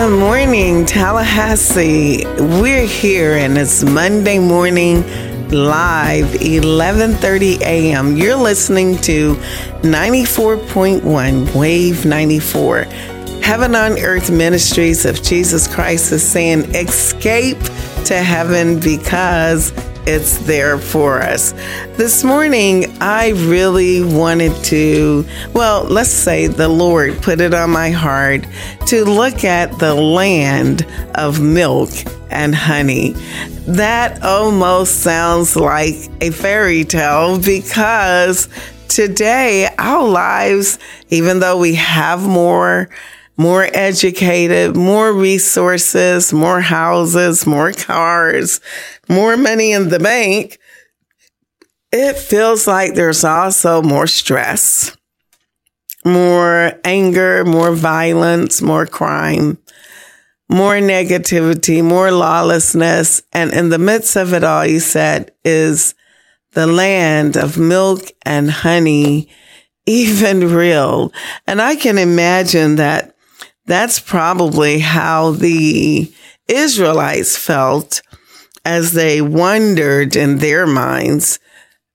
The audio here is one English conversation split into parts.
Good morning, Tallahassee. We're here and it's Monday morning live 11:30 a.m. You're listening to 94.1 Wave 94. Heaven on Earth Ministries of Jesus Christ is saying escape to heaven because it's there for us. This morning, I really wanted to, well, let's say the Lord put it on my heart to look at the land of milk and honey. That almost sounds like a fairy tale because today our lives, even though we have more, more educated, more resources, more houses, more cars, more money in the bank, it feels like there's also more stress, more anger, more violence, more crime, more negativity, more lawlessness. And in the midst of it all, you said, is the land of milk and honey even real? And I can imagine that that's probably how the Israelites felt as they wandered in their minds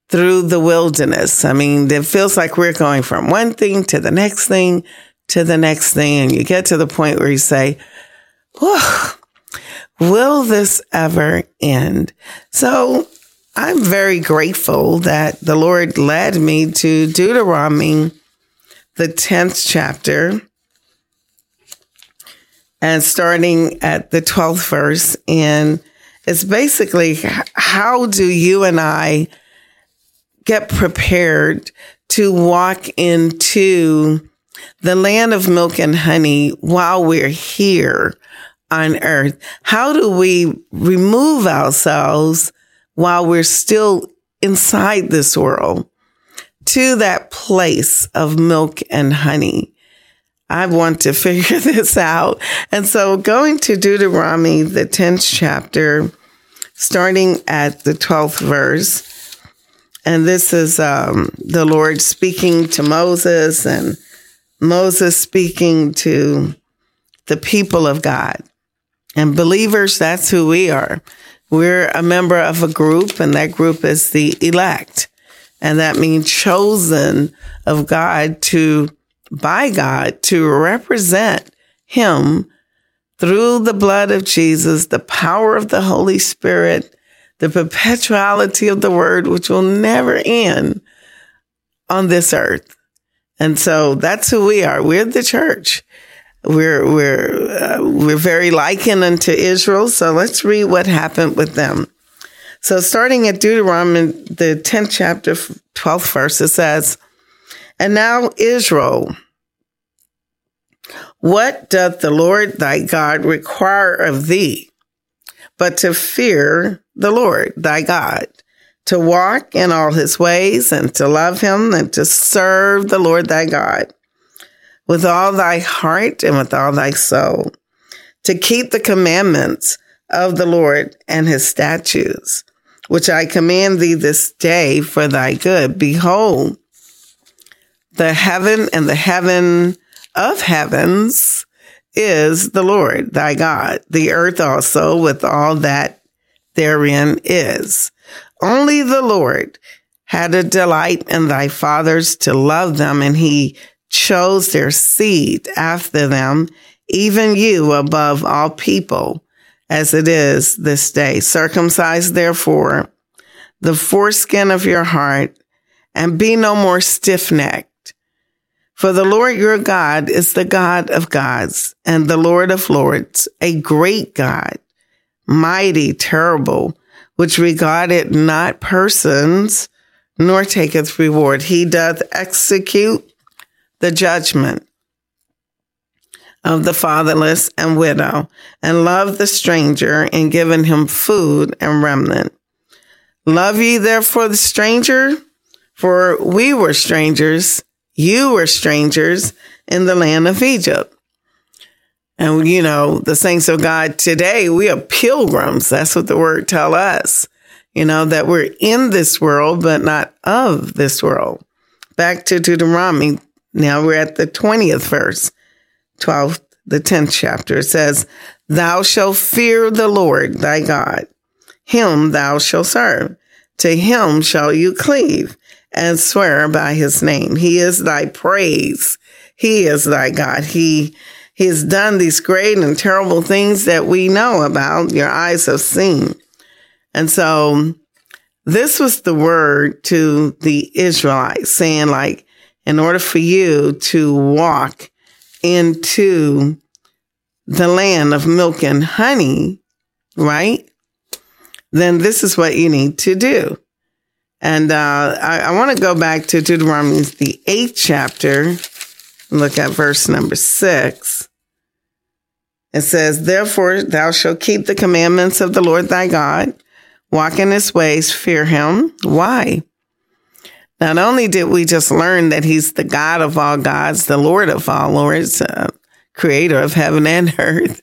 through the wilderness. I mean, it feels like we're going from one thing to the next thing to the next thing. And you get to the point where you say, will this ever end? So I'm very grateful that the Lord led me to Deuteronomy, the 10th chapter, and starting at the 12th verse. And it's basically how do you and I get prepared to walk into the land of milk and honey while we're here on earth? How do we remove ourselves while we're still inside this world to that place of milk and honey? I want to figure this out. And so going to Deuteronomy, the 10th chapter, starting at the 12th verse, and this is um, the Lord speaking to Moses and Moses speaking to the people of God. And believers, that's who we are. We're a member of a group, and that group is the elect. And that means chosen of God to, by God, to represent Him through the blood of Jesus, the power of the Holy Spirit, the perpetuality of the word, which will never end on this earth. And so that's who we are. We're the church. We're, we're, uh, we're very likened unto Israel. So let's read what happened with them. So starting at Deuteronomy, the 10th chapter, 12th verse, it says, And now Israel, what doth the Lord thy God require of thee? But to fear the Lord thy God, to walk in all his ways and to love him and to serve the Lord thy God with all thy heart and with all thy soul, to keep the commandments of the Lord and his statutes, which I command thee this day for thy good. Behold, the heaven and the heaven of heavens is the Lord thy God, the earth also with all that therein is. Only the Lord had a delight in thy fathers to love them, and he chose their seed after them, even you above all people, as it is this day. Circumcise therefore the foreskin of your heart, and be no more stiff necked. For the Lord your God is the God of gods and the Lord of lords, a great God, mighty, terrible, which regardeth not persons, nor taketh reward. He doth execute the judgment of the fatherless and widow, and love the stranger, and giving him food and remnant. Love ye therefore the stranger, for we were strangers, you were strangers in the land of Egypt. And you know, the saints of God today, we are pilgrims. That's what the word tell us. You know, that we're in this world, but not of this world. Back to Deuteronomy. Now we're at the 20th verse, 12th, the 10th chapter. It says, Thou shalt fear the Lord thy God. Him thou shalt serve. To him shall you cleave and swear by his name. He is thy praise. He is thy God. He, he has done these great and terrible things that we know about. Your eyes have seen. And so this was the word to the Israelites saying like, in order for you to walk into the land of milk and honey, right? Then this is what you need to do. And uh, I, I want to go back to Deuteronomy, the eighth chapter, look at verse number six. It says, Therefore, thou shalt keep the commandments of the Lord thy God, walk in his ways, fear him. Why? Not only did we just learn that he's the God of all gods, the Lord of all lords, uh, creator of heaven and earth,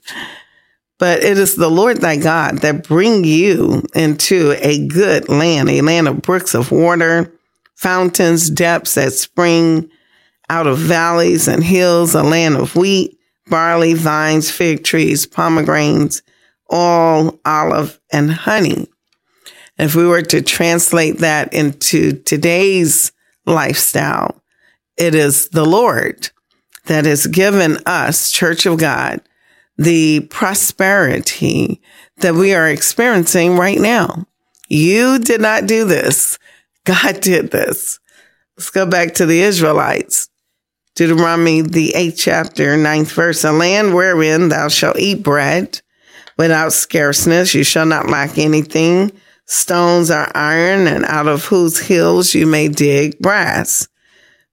but it is the Lord thy God that bring you into a good land, a land of brooks of water, fountains, depths that spring out of valleys and hills, a land of wheat, barley, vines, fig trees, pomegranates, all olive and honey. If we were to translate that into today's lifestyle, it is the Lord that has given us, Church of God, the prosperity that we are experiencing right now. You did not do this. God did this. Let's go back to the Israelites. Deuteronomy, the eighth chapter, ninth verse, a land wherein thou shalt eat bread without scarceness. You shall not lack anything. Stones are iron and out of whose hills you may dig brass.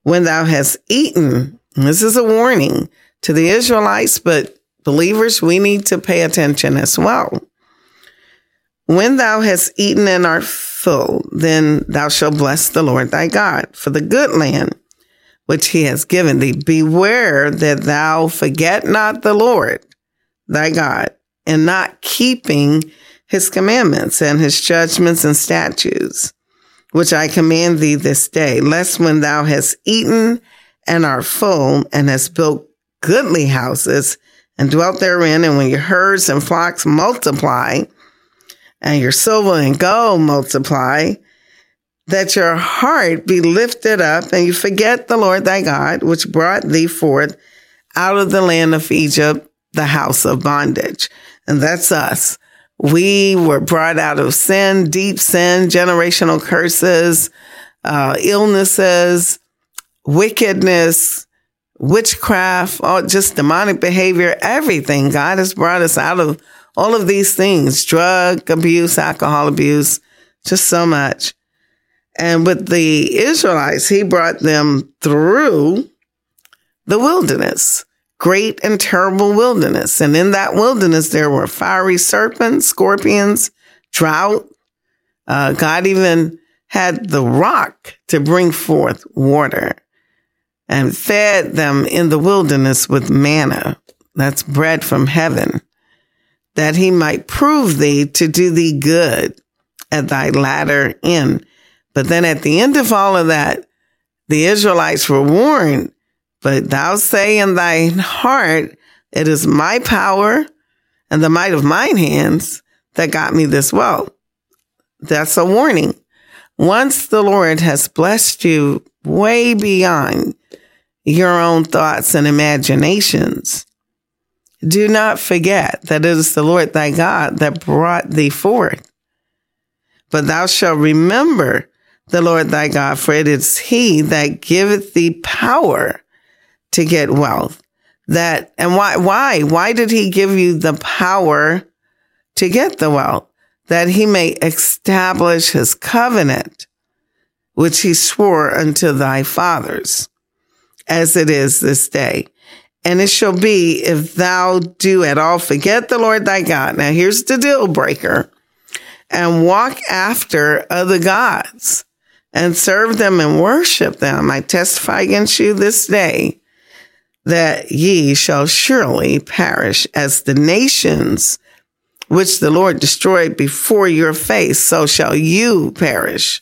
When thou hast eaten, this is a warning to the Israelites, but believers, we need to pay attention as well. When thou hast eaten and art full, then thou shalt bless the Lord thy God for the good land which he has given thee. Beware that thou forget not the Lord thy God and not keeping his commandments and his judgments and statutes, which I command thee this day, lest when thou hast eaten and art full and hast built goodly houses and dwelt therein, and when your herds and flocks multiply, and your silver and gold multiply, that your heart be lifted up and you forget the Lord thy God, which brought thee forth out of the land of Egypt, the house of bondage. And that's us. We were brought out of sin, deep sin, generational curses, uh, illnesses, wickedness, witchcraft, all just demonic behavior, everything. God has brought us out of all of these things, drug abuse, alcohol abuse, just so much. And with the Israelites, he brought them through the wilderness, great and terrible wilderness. And in that wilderness, there were fiery serpents, scorpions, drought. Uh, God even had the rock to bring forth water and fed them in the wilderness with manna. That's bread from heaven, that he might prove thee to do thee good at thy latter end. But then at the end of all of that, the Israelites were warned, but thou say in thine heart, it is my power and the might of mine hands that got me this wealth. That's a warning. Once the Lord has blessed you way beyond your own thoughts and imaginations, do not forget that it is the Lord thy God that brought thee forth. But thou shalt remember the Lord thy God, for it is he that giveth thee power to get wealth. That, and why, why, why did he give you the power to get the wealth? That he may establish his covenant, which he swore unto thy fathers, as it is this day. And it shall be if thou do at all forget the Lord thy God. Now here's the deal breaker and walk after other gods and serve them and worship them. I testify against you this day that ye shall surely perish as the nations which the Lord destroyed before your face. So shall you perish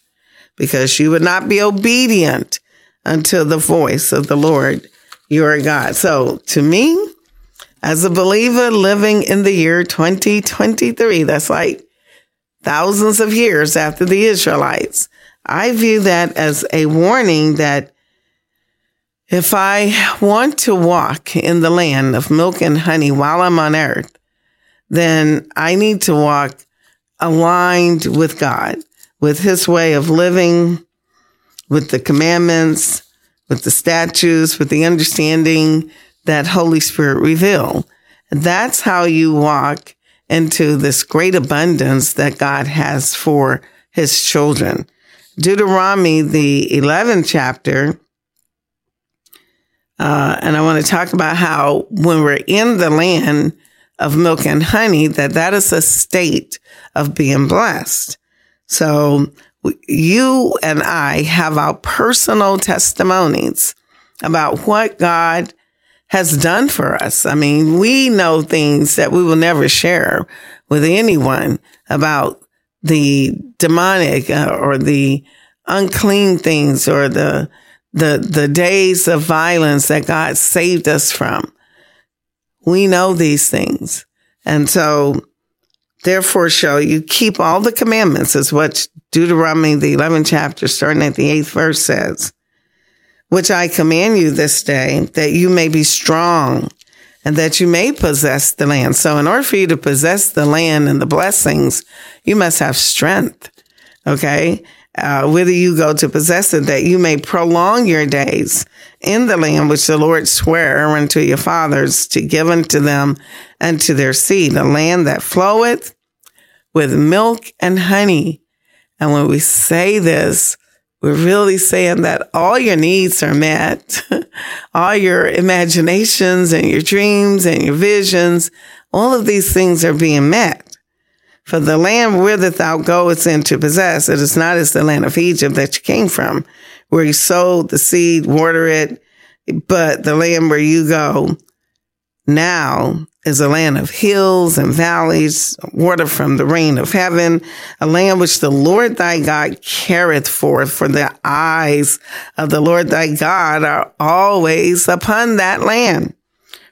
because you would not be obedient unto the voice of the Lord your God. So to me, as a believer living in the year 2023, that's like thousands of years after the Israelites, I view that as a warning that if I want to walk in the land of milk and honey while I'm on earth, then I need to walk aligned with God, with his way of living, with the commandments, with the statutes, with the understanding that Holy Spirit reveal. That's how you walk into this great abundance that God has for his children. Deuteronomy, the 11th chapter, uh, and I want to talk about how when we're in the land of milk and honey, that that is a state of being blessed. So you and I have our personal testimonies about what God has done for us. I mean, we know things that we will never share with anyone about the demonic uh, or the unclean things or the the the days of violence that God saved us from. We know these things. And so therefore shall you keep all the commandments is what Deuteronomy the 11th chapter starting at the 8th verse says, which I command you this day that you may be strong and that you may possess the land. So in order for you to possess the land and the blessings, you must have strength. Okay uh, whither you go to possess it, that you may prolong your days in the land which the Lord sware unto your fathers to give unto them and to their seed, a land that floweth with milk and honey. And when we say this, we're really saying that all your needs are met, all your imaginations and your dreams and your visions, all of these things are being met. For the land whither thou goest in to possess, it is not as the land of Egypt that you came from, where you sowed the seed, water it, but the land where you go now is a land of hills and valleys, water from the rain of heaven, a land which the Lord thy God careth forth, for the eyes of the Lord thy God are always upon that land,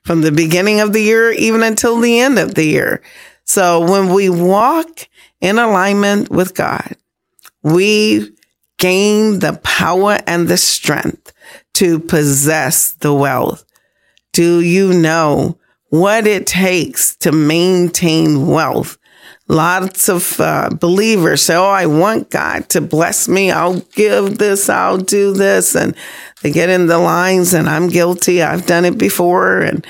from the beginning of the year even until the end of the year. So when we walk in alignment with God, we gain the power and the strength to possess the wealth. Do you know what it takes to maintain wealth? Lots of uh, believers say, Oh, I want God to bless me. I'll give this. I'll do this. And they get in the lines and I'm guilty. I've done it before. And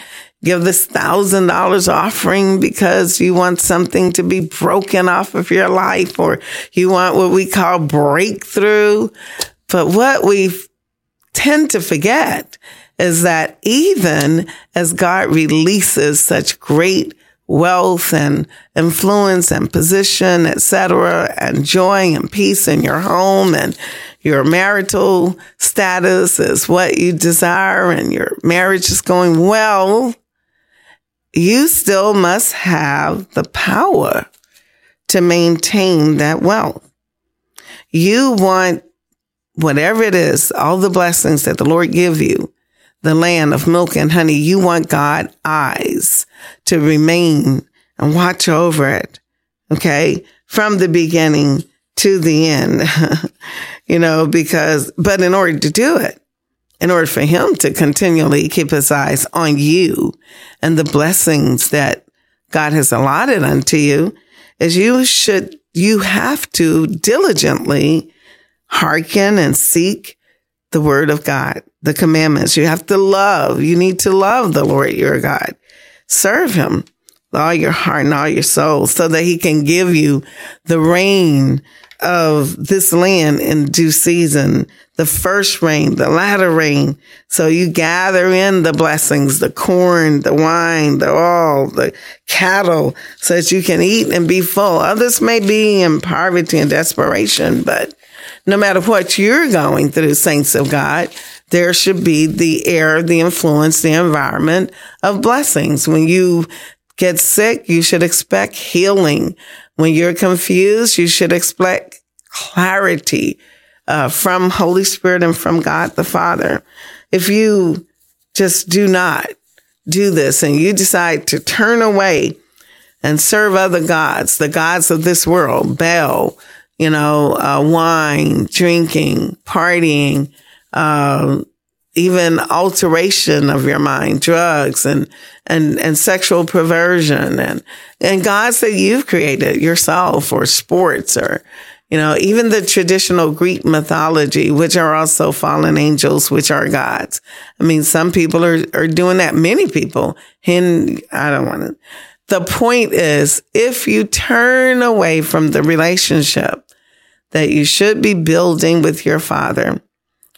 give this thousand dollars offering because you want something to be broken off of your life or you want what we call breakthrough. But what we tend to forget is that even as God releases such great wealth and influence and position, etc., and joy and peace in your home and your marital status is what you desire and your marriage is going well, you still must have the power to maintain that wealth. You want whatever it is, all the blessings that the Lord give you, the land of milk and honey, you want God eyes to remain and watch over it. Okay. From the beginning to the end, you know, because, but in order to do it, in order for him to continually keep his eyes on you and the blessings that God has allotted unto you, is you should, you have to diligently hearken and seek the word of God the commandments. You have to love. You need to love the Lord your God. Serve him with all your heart and all your soul so that he can give you the rain of this land in due season, the first rain, the latter rain. So you gather in the blessings, the corn, the wine, the oil, the cattle, so that you can eat and be full. Others may be in poverty and desperation, but no matter what you're going through, saints of God, there should be the air, the influence, the environment of blessings. When you get sick, you should expect healing. When you're confused, you should expect clarity uh, from Holy Spirit and from God the Father. If you just do not do this and you decide to turn away and serve other gods, the gods of this world, Baal, you know, uh, wine, drinking, partying, uh, even alteration of your mind, drugs and, and, and sexual perversion and, and gods that you've created yourself or sports or, you know, even the traditional Greek mythology, which are also fallen angels, which are gods. I mean, some people are, are doing that. Many people. And I don't want to. The point is, if you turn away from the relationship that you should be building with your father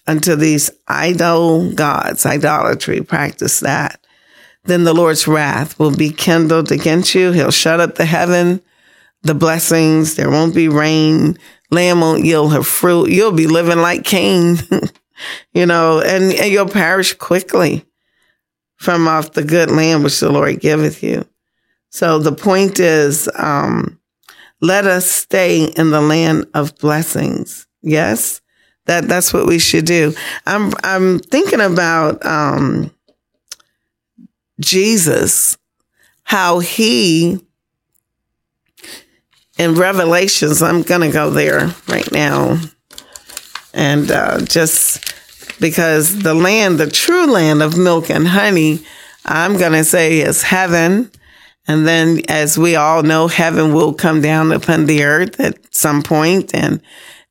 unto these idol gods, idolatry, practice that, then the Lord's wrath will be kindled against you. He'll shut up the heaven the blessings. There won't be rain. Land won't yield her fruit. You'll be living like Cain, you know, and, and you'll perish quickly from off the good land which the Lord giveth you. So the point is, um, let us stay in the land of blessings. Yes, that that's what we should do. I'm I'm thinking about um, Jesus, how he in Revelations, I'm going to go there right now. And uh, just because the land, the true land of milk and honey, I'm going to say is heaven. And then, as we all know, heaven will come down upon the earth at some point, and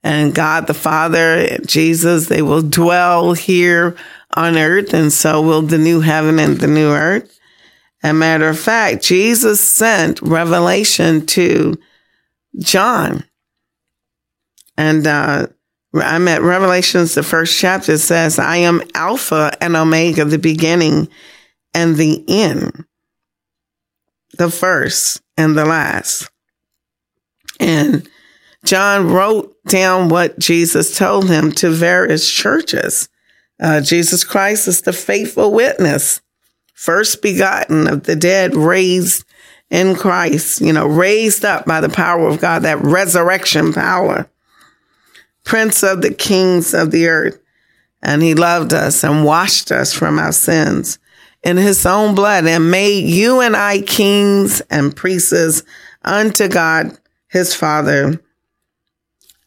and God the Father, Jesus, they will dwell here on earth, and so will the new heaven and the new earth. As a matter of fact, Jesus sent revelation to John. And uh, I'm at Revelations, the first chapter says, I am Alpha and Omega, the beginning and the end, the first and the last. And John wrote down what Jesus told him to various churches. Uh, Jesus Christ is the faithful witness, first begotten of the dead, raised in Christ, you know, raised up by the power of God, that resurrection power, Prince of the kings of the earth. And he loved us and washed us from our sins in his own blood and made you and I kings and priests unto God, his father.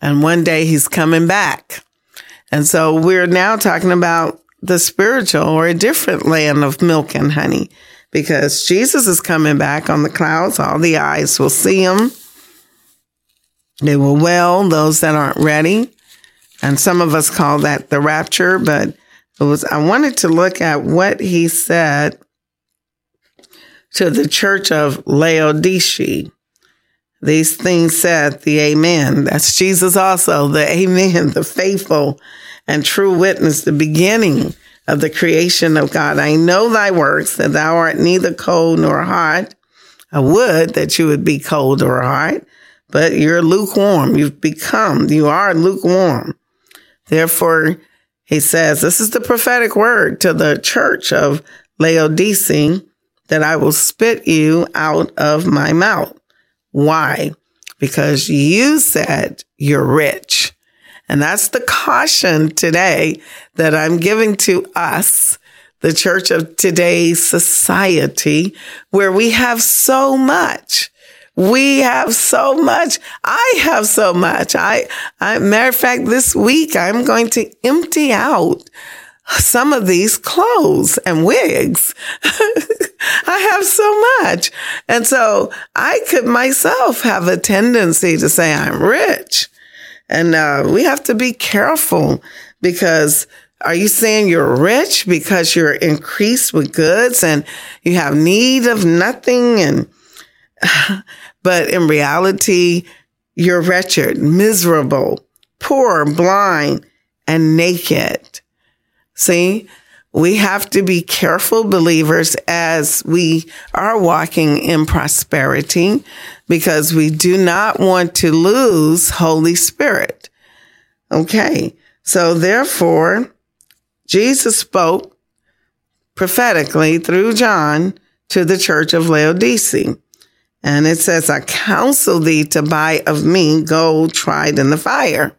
And one day he's coming back. And so we're now talking about the spiritual or a different land of milk and honey because Jesus is coming back on the clouds. All the eyes will see him. They will well those that aren't ready. And some of us call that the rapture, but was, I wanted to look at what he said to the church of Laodicea. These things said the Amen. That's Jesus also, the Amen, the faithful and true witness, the beginning of the creation of God. I know thy works, that thou art neither cold nor hot. I would that you would be cold or hot, but you're lukewarm. You've become, you are lukewarm. Therefore, he says, this is the prophetic word to the church of Laodicea that I will spit you out of my mouth. Why? Because you said you're rich and that's the caution today that I'm giving to us, the church of today's society, where we have so much. We have so much. I have so much. I, I, matter of fact, this week I'm going to empty out some of these clothes and wigs. I have so much. And so I could myself have a tendency to say I'm rich. And uh, we have to be careful because Are you saying you're rich because you're increased with goods and you have need of nothing? And, but in reality, you're wretched, miserable, poor, blind, and naked. See, we have to be careful believers as we are walking in prosperity because we do not want to lose Holy Spirit. Okay. So therefore, Jesus spoke prophetically through John to the church of Laodicea. And it says, I counsel thee to buy of me gold tried in the fire.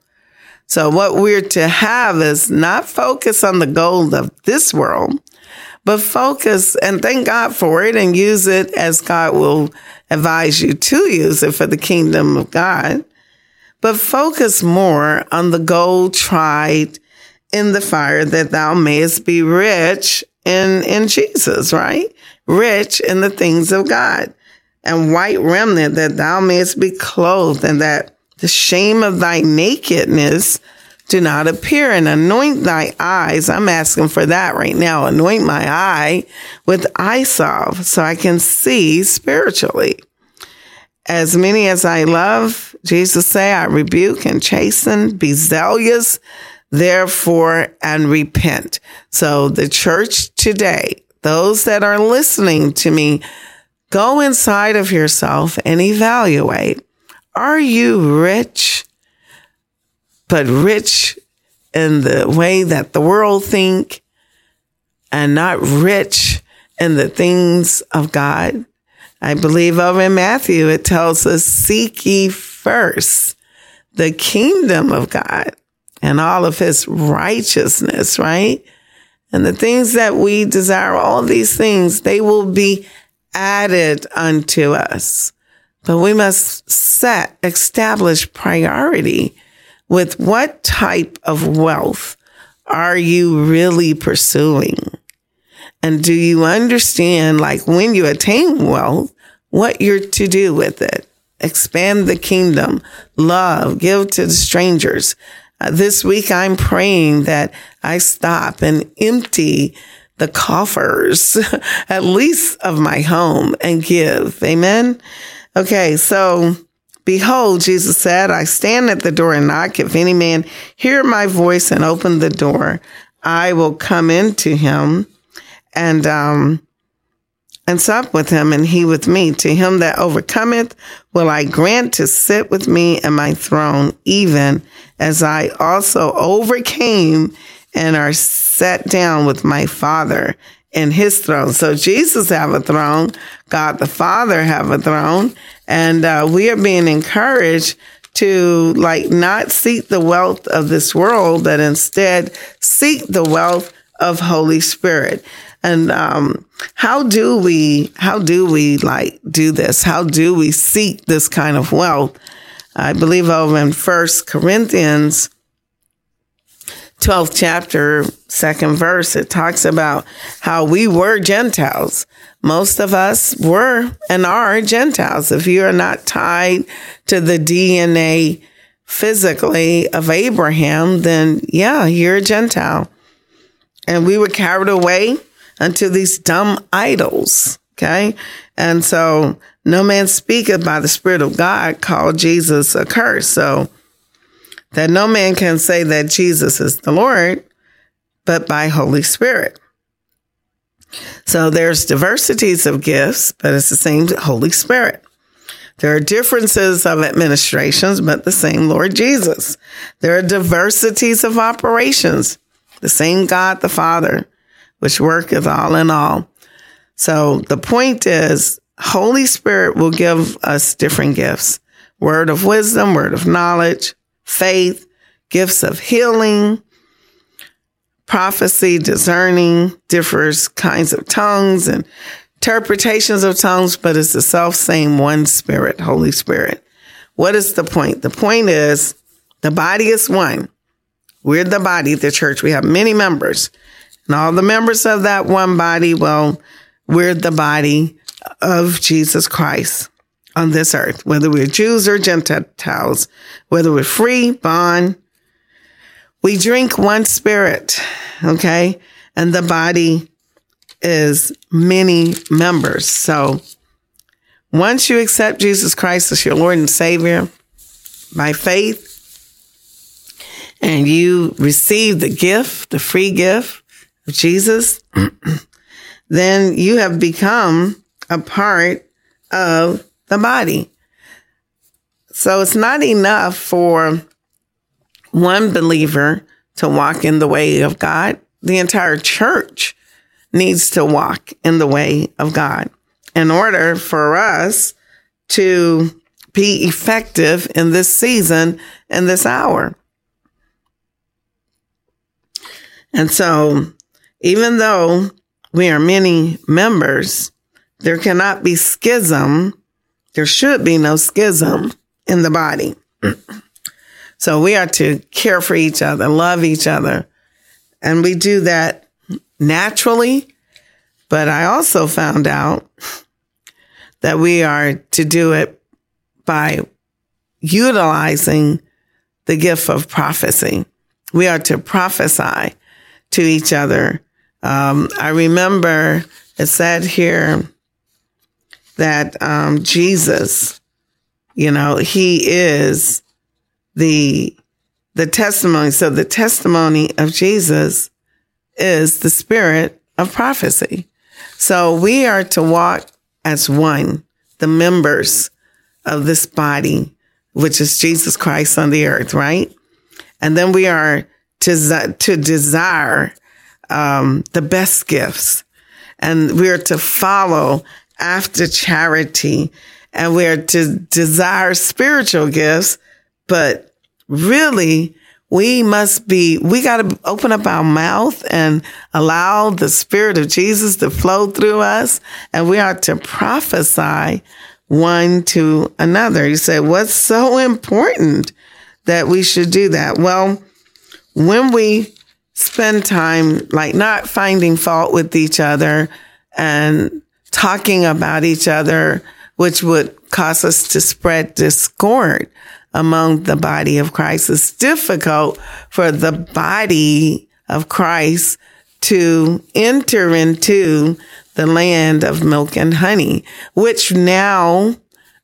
So what we're to have is not focus on the gold of this world, but focus and thank God for it and use it as God will advise you to use it for the kingdom of God. But focus more on the gold tried in the fire that thou mayest be rich in, in Jesus, right? Rich in the things of God and white remnant that thou mayest be clothed and that the shame of thy nakedness do not appear and anoint thy eyes. I'm asking for that right now. Anoint my eye with eye salve so I can see spiritually. As many as I love, Jesus say, I rebuke and chasten, be zealous, therefore, and repent. So the church today, those that are listening to me, go inside of yourself and evaluate. Are you rich? But rich in the way that the world think and not rich in the things of God. I believe over in Matthew, it tells us, seek ye first the kingdom of God and all of his righteousness, right? And the things that we desire, all these things, they will be added unto us. But we must set, establish priority with what type of wealth are you really pursuing? And do you understand, like when you attain wealth, what you're to do with it? Expand the kingdom, love, give to the strangers. Uh, this week, I'm praying that I stop and empty the coffers, at least of my home and give. Amen. Okay. So behold, Jesus said, I stand at the door and knock. If any man hear my voice and open the door, I will come into him and, um, and sup with him and he with me. To him that overcometh will I grant to sit with me in my throne, even as I also overcame and are sat down with my father in his throne. So Jesus have a throne. God the Father have a throne. And uh, we are being encouraged to like not seek the wealth of this world, but instead seek the wealth of Holy Spirit. And um, how do we how do we like do this? How do we seek this kind of wealth? I believe over in First Corinthians 12th chapter, second verse, it talks about how we were Gentiles. Most of us were and are Gentiles. If you are not tied to the DNA physically of Abraham, then yeah, you're a Gentile. And we were carried away unto these dumb idols. Okay. And so no man speaketh by the Spirit of God called Jesus a curse. So that no man can say that Jesus is the Lord, but by Holy Spirit. So there's diversities of gifts, but it's the same Holy Spirit. There are differences of administrations, but the same Lord Jesus. There are diversities of operations, the same God the Father, which worketh all in all. So the point is, Holy Spirit will give us different gifts. Word of wisdom, word of knowledge, faith, gifts of healing, prophecy, discerning, differs kinds of tongues and interpretations of tongues, but it's the self same one spirit, Holy Spirit. What is the point? The point is the body is one. We're the body, the church. We have many members. And all the members of that one body, well, we're the body of Jesus Christ on this earth, whether we're Jews or Gentiles, whether we're free, bond, we drink one spirit, okay? And the body is many members. So once you accept Jesus Christ as your Lord and Savior by faith, and you receive the gift, the free gift of Jesus, then you have become a part of the body. So it's not enough for one believer to walk in the way of God. The entire church needs to walk in the way of God in order for us to be effective in this season and this hour. And so, even though we are many members, there cannot be schism. There should be no schism in the body. so we are to care for each other, love each other. And we do that naturally. But I also found out that we are to do it by utilizing the gift of prophecy. We are to prophesy to each other. Um, I remember it said here that um, Jesus, you know, he is the the testimony. So the testimony of Jesus is the spirit of prophecy. So we are to walk as one, the members of this body, which is Jesus Christ on the earth, right? And then we are to, to desire um, the best gifts. And we're to follow after charity and we're to desire spiritual gifts, but really we must be, we got to open up our mouth and allow the spirit of Jesus to flow through us. And we are to prophesy one to another. You say, what's so important that we should do that? Well, when we spend time like not finding fault with each other and talking about each other, which would cause us to spread discord among the body of Christ. It's difficult for the body of Christ to enter into the land of milk and honey, which now,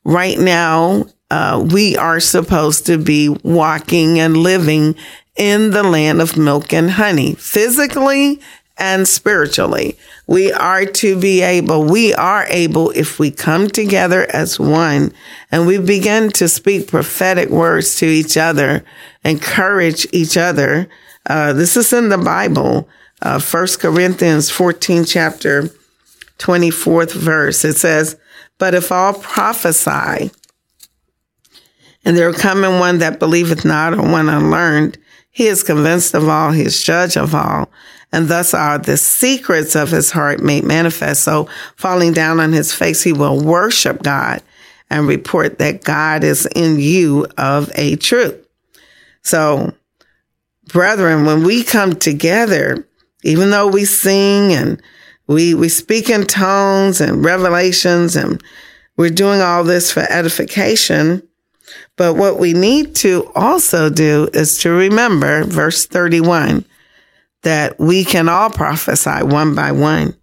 right now, uh, we are supposed to be walking and living in the land of milk and honey, physically and spiritually. We are to be able, we are able, if we come together as one and we begin to speak prophetic words to each other, encourage each other. Uh, this is in the Bible, uh, 1 Corinthians 14 chapter 24th verse. It says, but if all prophesy, and there coming one that believeth not or one unlearned, he is convinced of all, he is judge of all and thus are the secrets of his heart made manifest. So falling down on his face, he will worship God and report that God is in you of a truth. So, brethren, when we come together, even though we sing and we, we speak in tones and revelations and we're doing all this for edification. But what we need to also do is to remember verse 31 that we can all prophesy one by one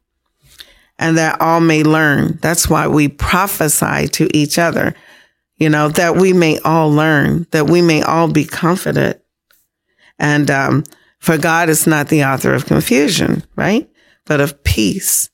and that all may learn. That's why we prophesy to each other, you know, that we may all learn, that we may all be confident. And, um, for God is not the author of confusion, right? But of peace.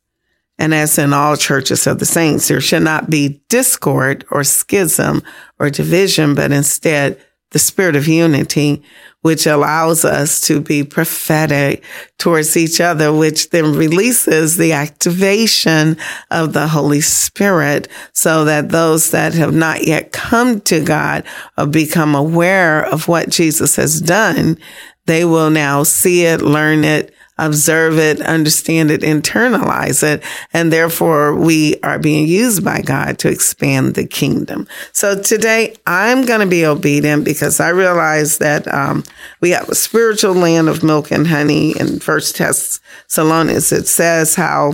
And as in all churches of the saints, there should not be discord or schism or division, but instead the spirit of unity, which allows us to be prophetic towards each other, which then releases the activation of the Holy Spirit so that those that have not yet come to God or become aware of what Jesus has done, they will now see it, learn it, observe it, understand it, internalize it. And therefore we are being used by God to expand the kingdom. So today I'm going to be obedient because I realize that, um, we have a spiritual land of milk and honey in first Thessalonians. It says how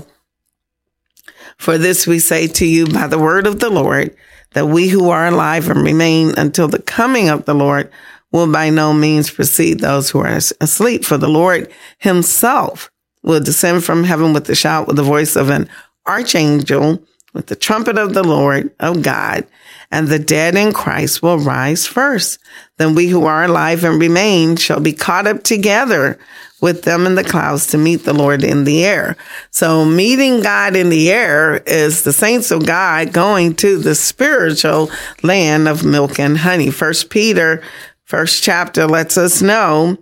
for this we say to you by the word of the Lord that we who are alive and remain until the coming of the Lord will by no means precede those who are asleep, for the Lord himself will descend from heaven with a shout, with the voice of an archangel, with the trumpet of the Lord of God, and the dead in Christ will rise first. Then we who are alive and remain shall be caught up together with them in the clouds to meet the Lord in the air. So meeting God in the air is the saints of God going to the spiritual land of milk and honey. First Peter, first chapter lets us know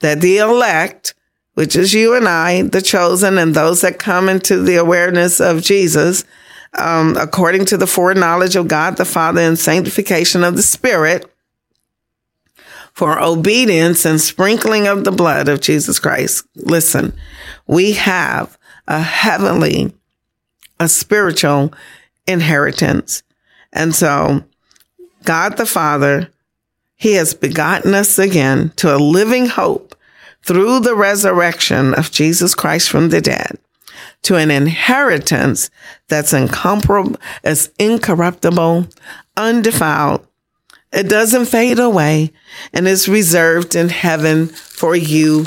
that the elect which is you and I, the chosen, and those that come into the awareness of Jesus, um, according to the foreknowledge of God the Father and sanctification of the Spirit, for obedience and sprinkling of the blood of Jesus Christ. Listen, we have a heavenly, a spiritual inheritance. And so God the Father, He has begotten us again to a living hope through the resurrection of Jesus Christ from the dead to an inheritance that's incomparable, as incorruptible, undefiled. It doesn't fade away and is reserved in heaven for you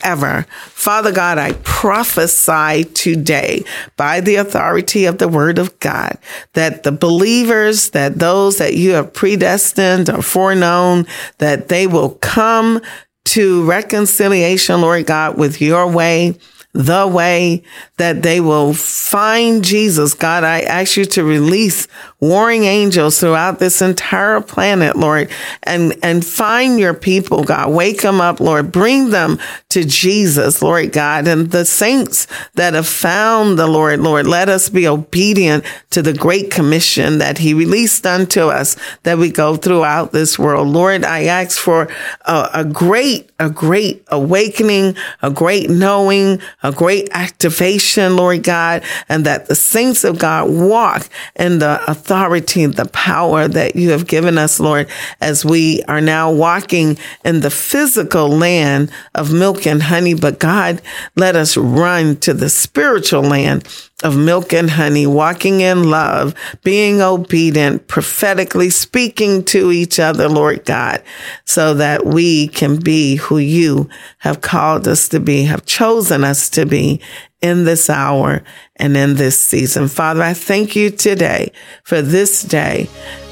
forever. Father God, I prophesy today by the authority of the word of God that the believers, that those that you have predestined or foreknown, that they will come to reconciliation, Lord God, with your way the way that they will find Jesus. God, I ask you to release warring angels throughout this entire planet, Lord, and, and find your people, God. Wake them up, Lord. Bring them to Jesus, Lord God. And the saints that have found the Lord, Lord, let us be obedient to the great commission that he released unto us that we go throughout this world. Lord, I ask for a, a great, a great awakening, a great knowing, a great activation, Lord God, and that the saints of God walk in the authority, the power that you have given us, Lord, as we are now walking in the physical land of milk and honey. But God, let us run to the spiritual land of milk and honey, walking in love, being obedient, prophetically speaking to each other, Lord God, so that we can be who you have called us to be, have chosen us to be in this hour and in this season. Father, I thank you today for this day,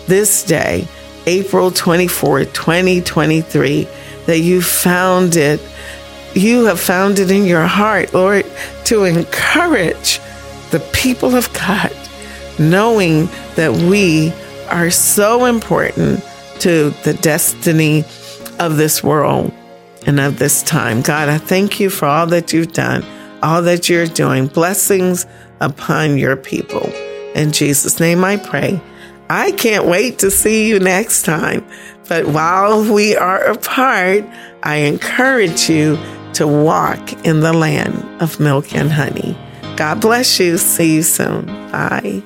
this day, April 24, 2023, that you found it. You have found it in your heart, Lord, to encourage the people of God, knowing that we are so important to the destiny of this world and of this time. God, I thank you for all that you've done, all that you're doing. Blessings upon your people. In Jesus' name I pray. I can't wait to see you next time. But while we are apart, I encourage you to walk in the land of milk and honey. God bless you. See you soon. Bye.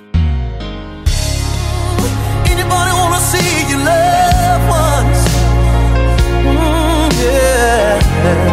Mm, yeah.